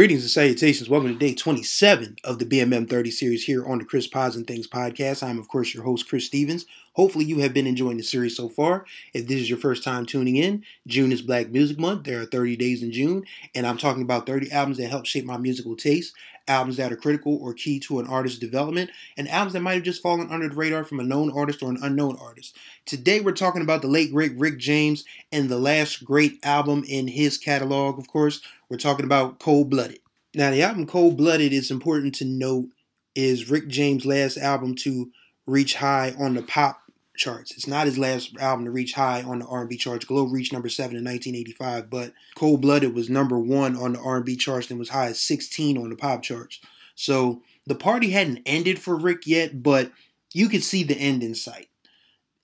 Greetings and salutations. Welcome to day 27 of the BMM 30 series here on the Chris Pods and Things podcast. I'm, of course, your host, Chris Stevens. Hopefully, you have been enjoying the series so far. If this is your first time tuning in, June is Black Music Month. There are 30 days in June, and I'm talking about 30 albums that help shape my musical taste, albums that are critical or key to an artist's development, and albums that might have just fallen under the radar from a known artist or an unknown artist. Today, we're talking about the late, great Rick James and the last great album in his catalog, of course. We're talking about Cold Blooded. Now, the album Cold Blooded, it's important to note, is Rick James' last album to reach high on the pop charts. It's not his last album to reach high on the R&B charts. Glow reached number seven in 1985, but Cold Blooded was number one on the R&B charts and was high as 16 on the pop charts. So the party hadn't ended for Rick yet, but you could see the end in sight.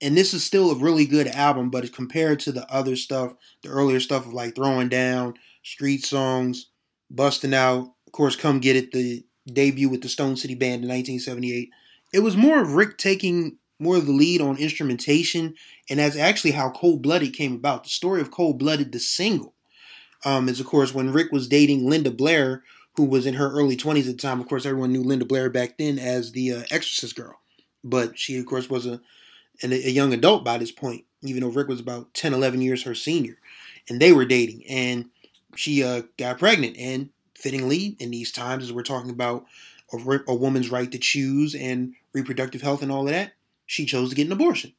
And this is still a really good album, but compared to the other stuff, the earlier stuff of like Throwing Down, Street Songs, Busting Out, of course, Come Get It, the debut with the Stone City Band in 1978. It was more of Rick taking more of the lead on instrumentation, and that's actually how Cold Blooded came about. The story of Cold Blooded, the single, um, is of course when Rick was dating Linda Blair, who was in her early 20s at the time. Of course, everyone knew Linda Blair back then as the uh, Exorcist girl, but she, of course, was a, a young adult by this point, even though Rick was about 10, 11 years her senior, and they were dating. And she uh, got pregnant. And fittingly, in these times, as we're talking about a, a woman's right to choose and reproductive health and all of that, she chose to get an abortion.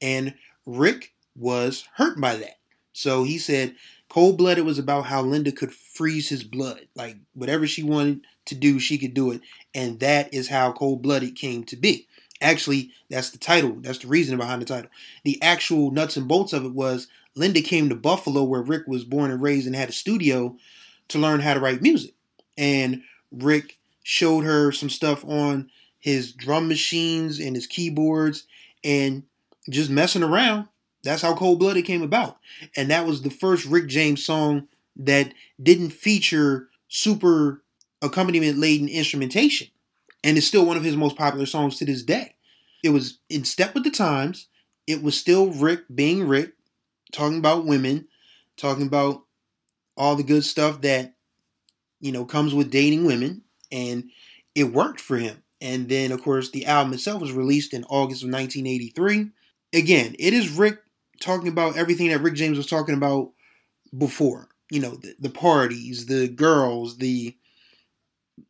And Rick was hurt by that. So he said, Cold Blooded was about how Linda could freeze his blood. Like whatever she wanted to do, she could do it. And that is how Cold Blooded came to be. Actually, that's the title. That's the reason behind the title. The actual nuts and bolts of it was Linda came to Buffalo, where Rick was born and raised, and had a studio to learn how to write music. And Rick showed her some stuff on his drum machines and his keyboards and just messing around. That's how Cold Blooded came about. And that was the first Rick James song that didn't feature super accompaniment laden instrumentation. And it's still one of his most popular songs to this day. It was in step with the times. It was still Rick being Rick talking about women, talking about all the good stuff that you know comes with dating women, and it worked for him. And then, of course, the album itself was released in August of 1983. Again, it is Rick talking about everything that Rick James was talking about before. You know, the, the parties, the girls, the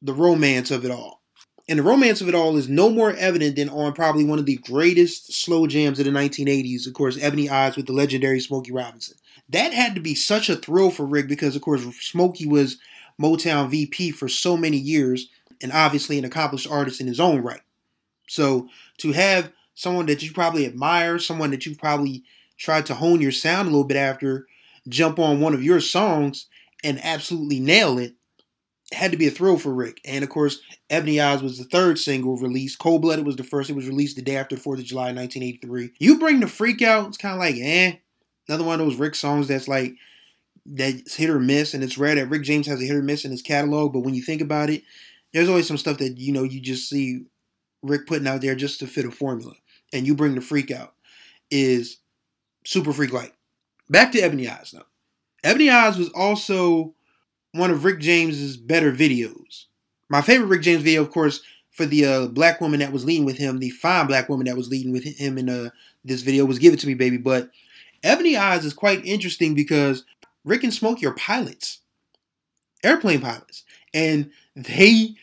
the romance of it all. And the romance of it all is no more evident than on probably one of the greatest slow jams of the 1980s, of course, Ebony Eyes with the legendary Smokey Robinson. That had to be such a thrill for Rick because, of course, Smokey was Motown VP for so many years and obviously an accomplished artist in his own right. So to have someone that you probably admire, someone that you've probably tried to hone your sound a little bit after, jump on one of your songs and absolutely nail it had to be a thrill for Rick. And of course, Ebony Eyes was the third single released. Cold Blooded was the first. It was released the day after 4th of July 1983. You Bring the Freak Out, it's kind of like, eh. Another one of those Rick songs that's like, that's hit or miss. And it's rare that Rick James has a hit or miss in his catalog. But when you think about it, there's always some stuff that, you know, you just see Rick putting out there just to fit a formula. And You Bring the Freak Out is super freak like. Back to Ebony Eyes, though. Ebony Eyes was also one of Rick James's better videos. My favorite Rick James video, of course, for the uh, black woman that was leading with him, the fine black woman that was leading with him in uh, this video was "Give It to Me, Baby." But Ebony Eyes is quite interesting because Rick and Smokey are pilots, airplane pilots, and they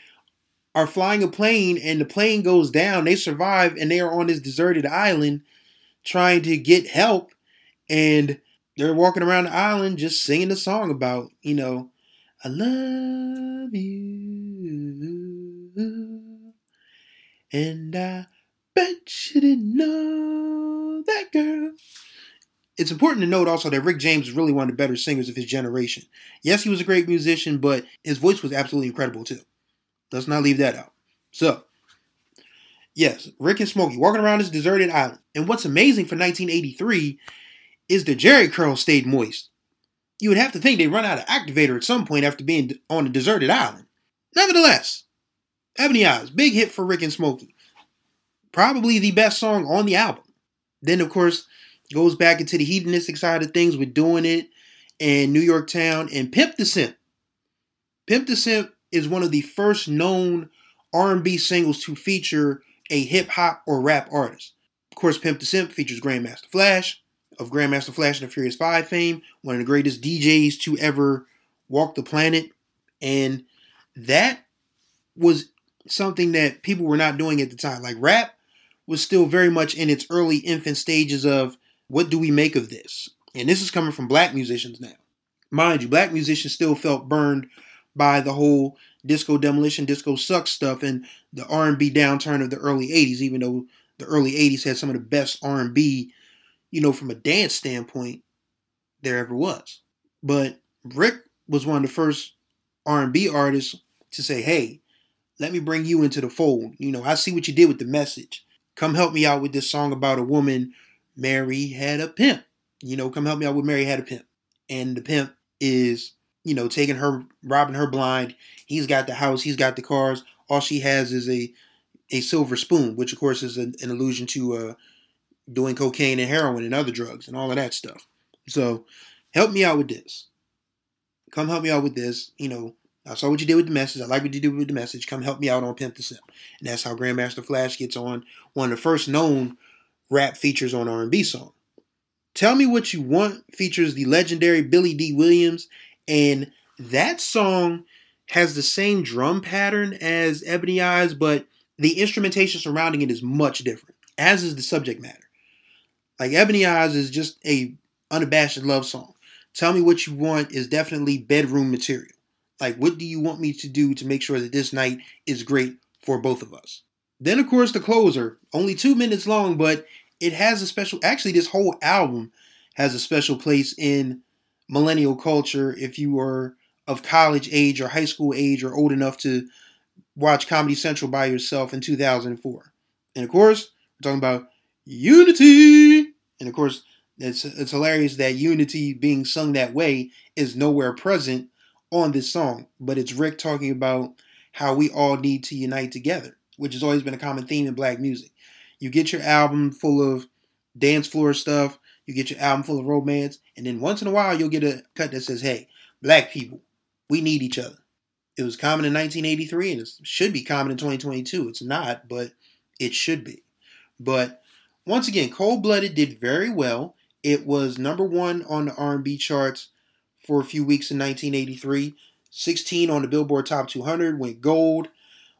are flying a plane, and the plane goes down. They survive, and they are on this deserted island trying to get help, and they're walking around the island just singing the song about you know I love you. And I bet you didn't know that girl. It's important to note also that Rick James is really one of the better singers of his generation. Yes, he was a great musician, but his voice was absolutely incredible too. Let's not leave that out. So, Yes, Rick and Smokey walking around this deserted island. And what's amazing for 1983 is the Jheri curl stayed moist. You would have to think they'd run out of activator at some point after being on a deserted island. Nevertheless, Ebony Eyes, big hit for Rick and Smokey. Probably the best song on the album. Then, of course, goes back into the hedonistic side of things with Doing It and New York Town and Pimp the Simp. Pimp the Simp is one of the first known R&B singles to feature a hip hop or rap artist. Of course, Pimp the Simp features Grandmaster Flash of Grandmaster Flash and the Furious Five fame, one of the greatest DJs to ever walk the planet, and that was something that people were not doing at the time. Like rap was still very much in its early infant stages of what do we make of this? And this is coming from black musicians now. Mind you, black musicians still felt burned by the whole disco demolition, disco sucks stuff, and the R&B downturn of the early '80s. Even though the early '80s had some of the best R&B, you know, from a dance standpoint, there ever was. But Rick was one of the first R&B artists to say, "Hey, let me bring you into the fold. You know, I see what you did with the message. Come help me out with this song about a woman. Mary had a pimp. You know, come help me out with Mary had a pimp. And the pimp is you know, taking her, robbing her blind. He's got the house, he's got the cars. All she has is a a silver spoon, which of course is an, an allusion to uh, doing cocaine and heroin and other drugs and all of that stuff. So, help me out with this. Come help me out with this. You know, I saw what you did with the message. I like what you did with the message. Come help me out on Pimp the Simp. And that's how Grandmaster Flash gets on one of the first known rap features on R&B song. Tell Me What You Want features the legendary Billy Dee Williams and that song has the same drum pattern as Ebony Eyes, but the instrumentation surrounding it is much different, as is the subject matter. Like Ebony Eyes is just a unabashed love song. Tell me what you want is definitely bedroom material. Like, what do you want me to do to make sure that this night is great for both of us? Then, of course, the closer, only two minutes long, but it has a special. Actually, this whole album has a special place in millennial culture if you were of college age or high school age or old enough to watch Comedy Central by yourself in 2004. And of course, we're talking about Unity. And of course, it's it's hilarious that Unity being sung that way is nowhere present on this song, but it's Rick talking about how we all need to unite together, which has always been a common theme in black music. You get your album full of dance floor stuff, you get your album full of romance, and then once in a while you'll get a cut that says, "Hey, black people, we need each other." It was common in 1983, and it should be common in 2022. It's not, but it should be. But once again, Cold Blooded did very well. It was number one on the R&B charts for a few weeks in 1983. 16 on the Billboard Top 200. Went gold.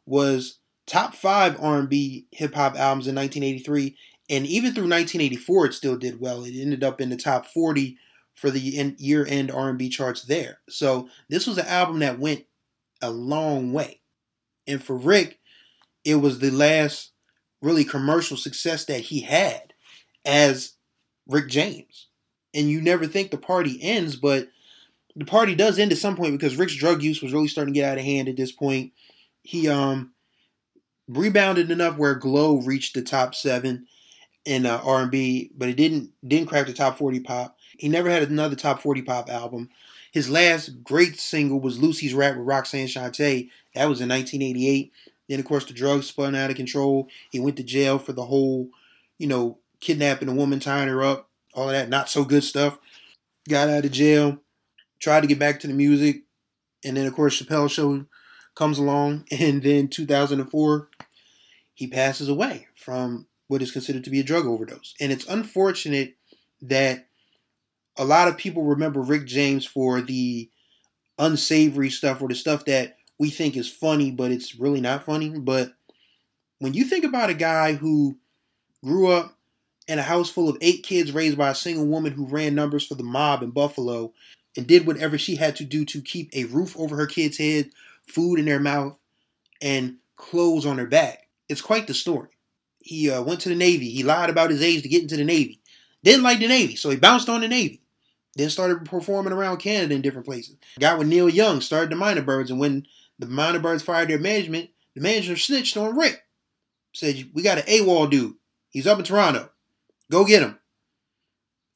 Was top five R&B hip hop albums in 1983, and even through 1984, it still did well. It ended up in the top 40 for the year-end R&B charts there. So this was an album that went a long way. And for Rick, it was the last really commercial success that he had as Rick James. And you never think the party ends, but the party does end at some point because Rick's drug use was really starting to get out of hand at this point. He um rebounded enough where Glow reached the top seven in uh, R&B, but it didn't didn't crack the top 40 pop. He never had another top 40 pop album. His last great single was Loosey's Rap with Roxanne Shante. That was in 1988. Then, of course, the drugs spun out of control. He went to jail for the whole, you know, kidnapping a woman, tying her up, all of that not so good stuff. Got out of jail, tried to get back to the music, and then, of course, Chappelle Show comes along, and then 2004, he passes away from what is considered to be a drug overdose. And it's unfortunate that a lot of people remember Rick James for the unsavory stuff or the stuff that we think is funny, but it's really not funny. But when you think about a guy who grew up in a house full of eight kids raised by a single woman who ran numbers for the mob in Buffalo and did whatever she had to do to keep a roof over her kids' head, food in their mouth, and clothes on her back, it's quite the story he uh, went to the Navy. He lied about his age to get into the Navy. Didn't like the Navy, so he bounced on the Navy. Then started performing around Canada in different places. Got with Neil Young, started the Mynah Birds, and when the Mynah Birds fired their management, the manager snitched on Rick. said, We got an AWOL dude. He's up in Toronto. Go get him.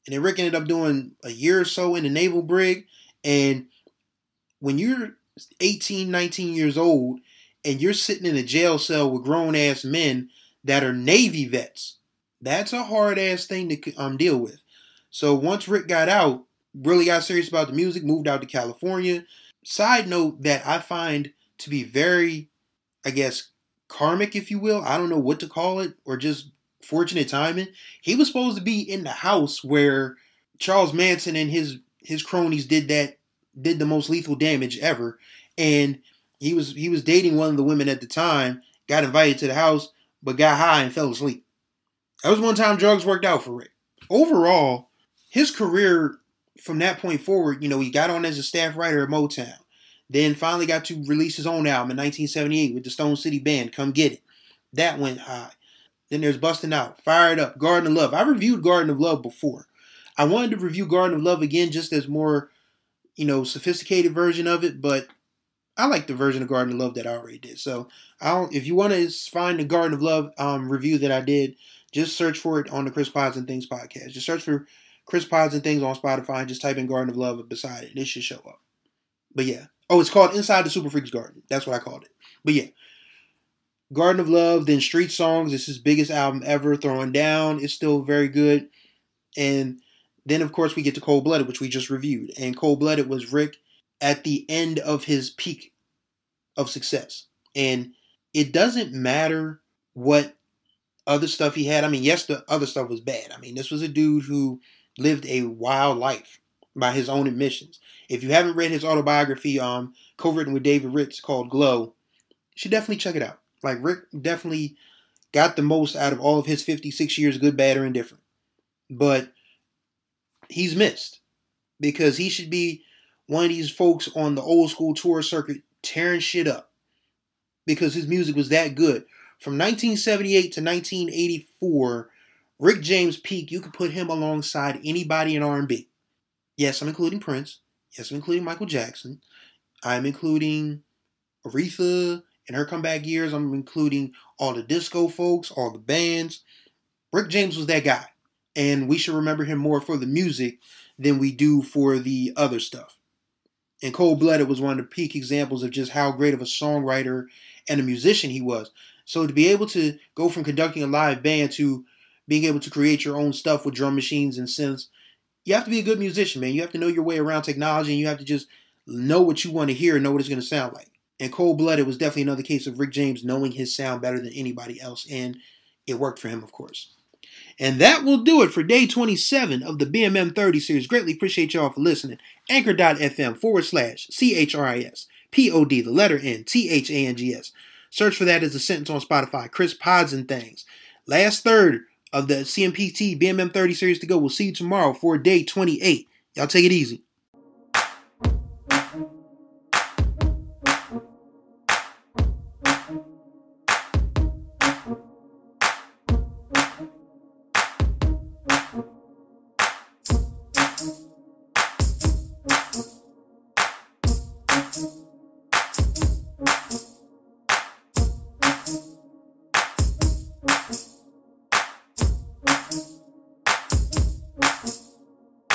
And then Rick ended up doing a year or so in the naval brig. And when you're 18, 19 years old and you're sitting in a jail cell with grown ass men that are Navy vets, that's a hard ass thing to um, deal with. So once Rick got out, really got serious about the music, moved out to California. Side note that I find to be very, I guess, karmic, if you will. I don't know what to call it, or just fortunate timing. He was supposed to be in the house where Charles Manson and his his cronies did that did the most lethal damage ever, and he was he was dating one of the women at the time. Got invited to the house, but got high and fell asleep. That was one time drugs worked out for Rick. Overall, his career from that point forward, you know, he got on as a staff writer at Motown. Then finally got to release his own album in 1978 with the Stone City Band, Come Get It. That went high. Then there's Busting Out, Fired Up, Garden of Love. I reviewed Garden of Love before. I wanted to review Garden of Love again just as more, you know, sophisticated version of it, but I like the version of Garden of Love that I already did. So I don't, if you want to find the Garden of Love um, review that I did, just search for it on the Chris Pods and Things podcast. Just search for Chris Pods and Things on Spotify and just type in Garden of Love beside it. It should show up. But yeah. Oh, it's called Inside the Super Freaks Garden. That's what I called it. But yeah. Garden of Love, then Street Songs. This is his biggest album ever. Throwing Down is still very good. And then, of course, we get to Cold Blooded, which we just reviewed. And Cold Blooded was Rick at the end of his peak of success. And it doesn't matter what other stuff he had. I mean, yes, the other stuff was bad. I mean, this was a dude who lived a wild life by his own admissions. If you haven't read his autobiography, um, co-written with David Ritz called Glow, you should definitely check it out. Like Rick definitely got the most out of all of his 56 years, good, bad, or indifferent. But he's missed because he should be one of these folks on the old school tour circuit tearing shit up because his music was that good. From 1978 to 1984, Rick James peak, you could put him alongside anybody in R&B. Yes, I'm including Prince. Yes, I'm including Michael Jackson. I'm including Aretha in her comeback years. I'm including all the disco folks, all the bands. Rick James was that guy. And we should remember him more for the music than we do for the other stuff. And Cold Blooded was one of the peak examples of just how great of a songwriter and a musician he was. So to be able to go from conducting a live band to being able to create your own stuff with drum machines and synths, you have to be a good musician, man. You have to know your way around technology and you have to just know what you want to hear and know what it's going to sound like. And Cold Blooded was definitely another case of Rick James knowing his sound better than anybody else, and it worked for him, of course. And that will do it for day 27 of the BMM 30 series. Greatly appreciate y'all for listening. Anchor.fm forward slash C H R I S P O D, the letter N T H A N G S. Search for that as a sentence on Spotify. Chris Pods and Things. Last third of the CMPT BMM 30 series to go. We'll see you tomorrow for day 28. Y'all take it easy. Thank you.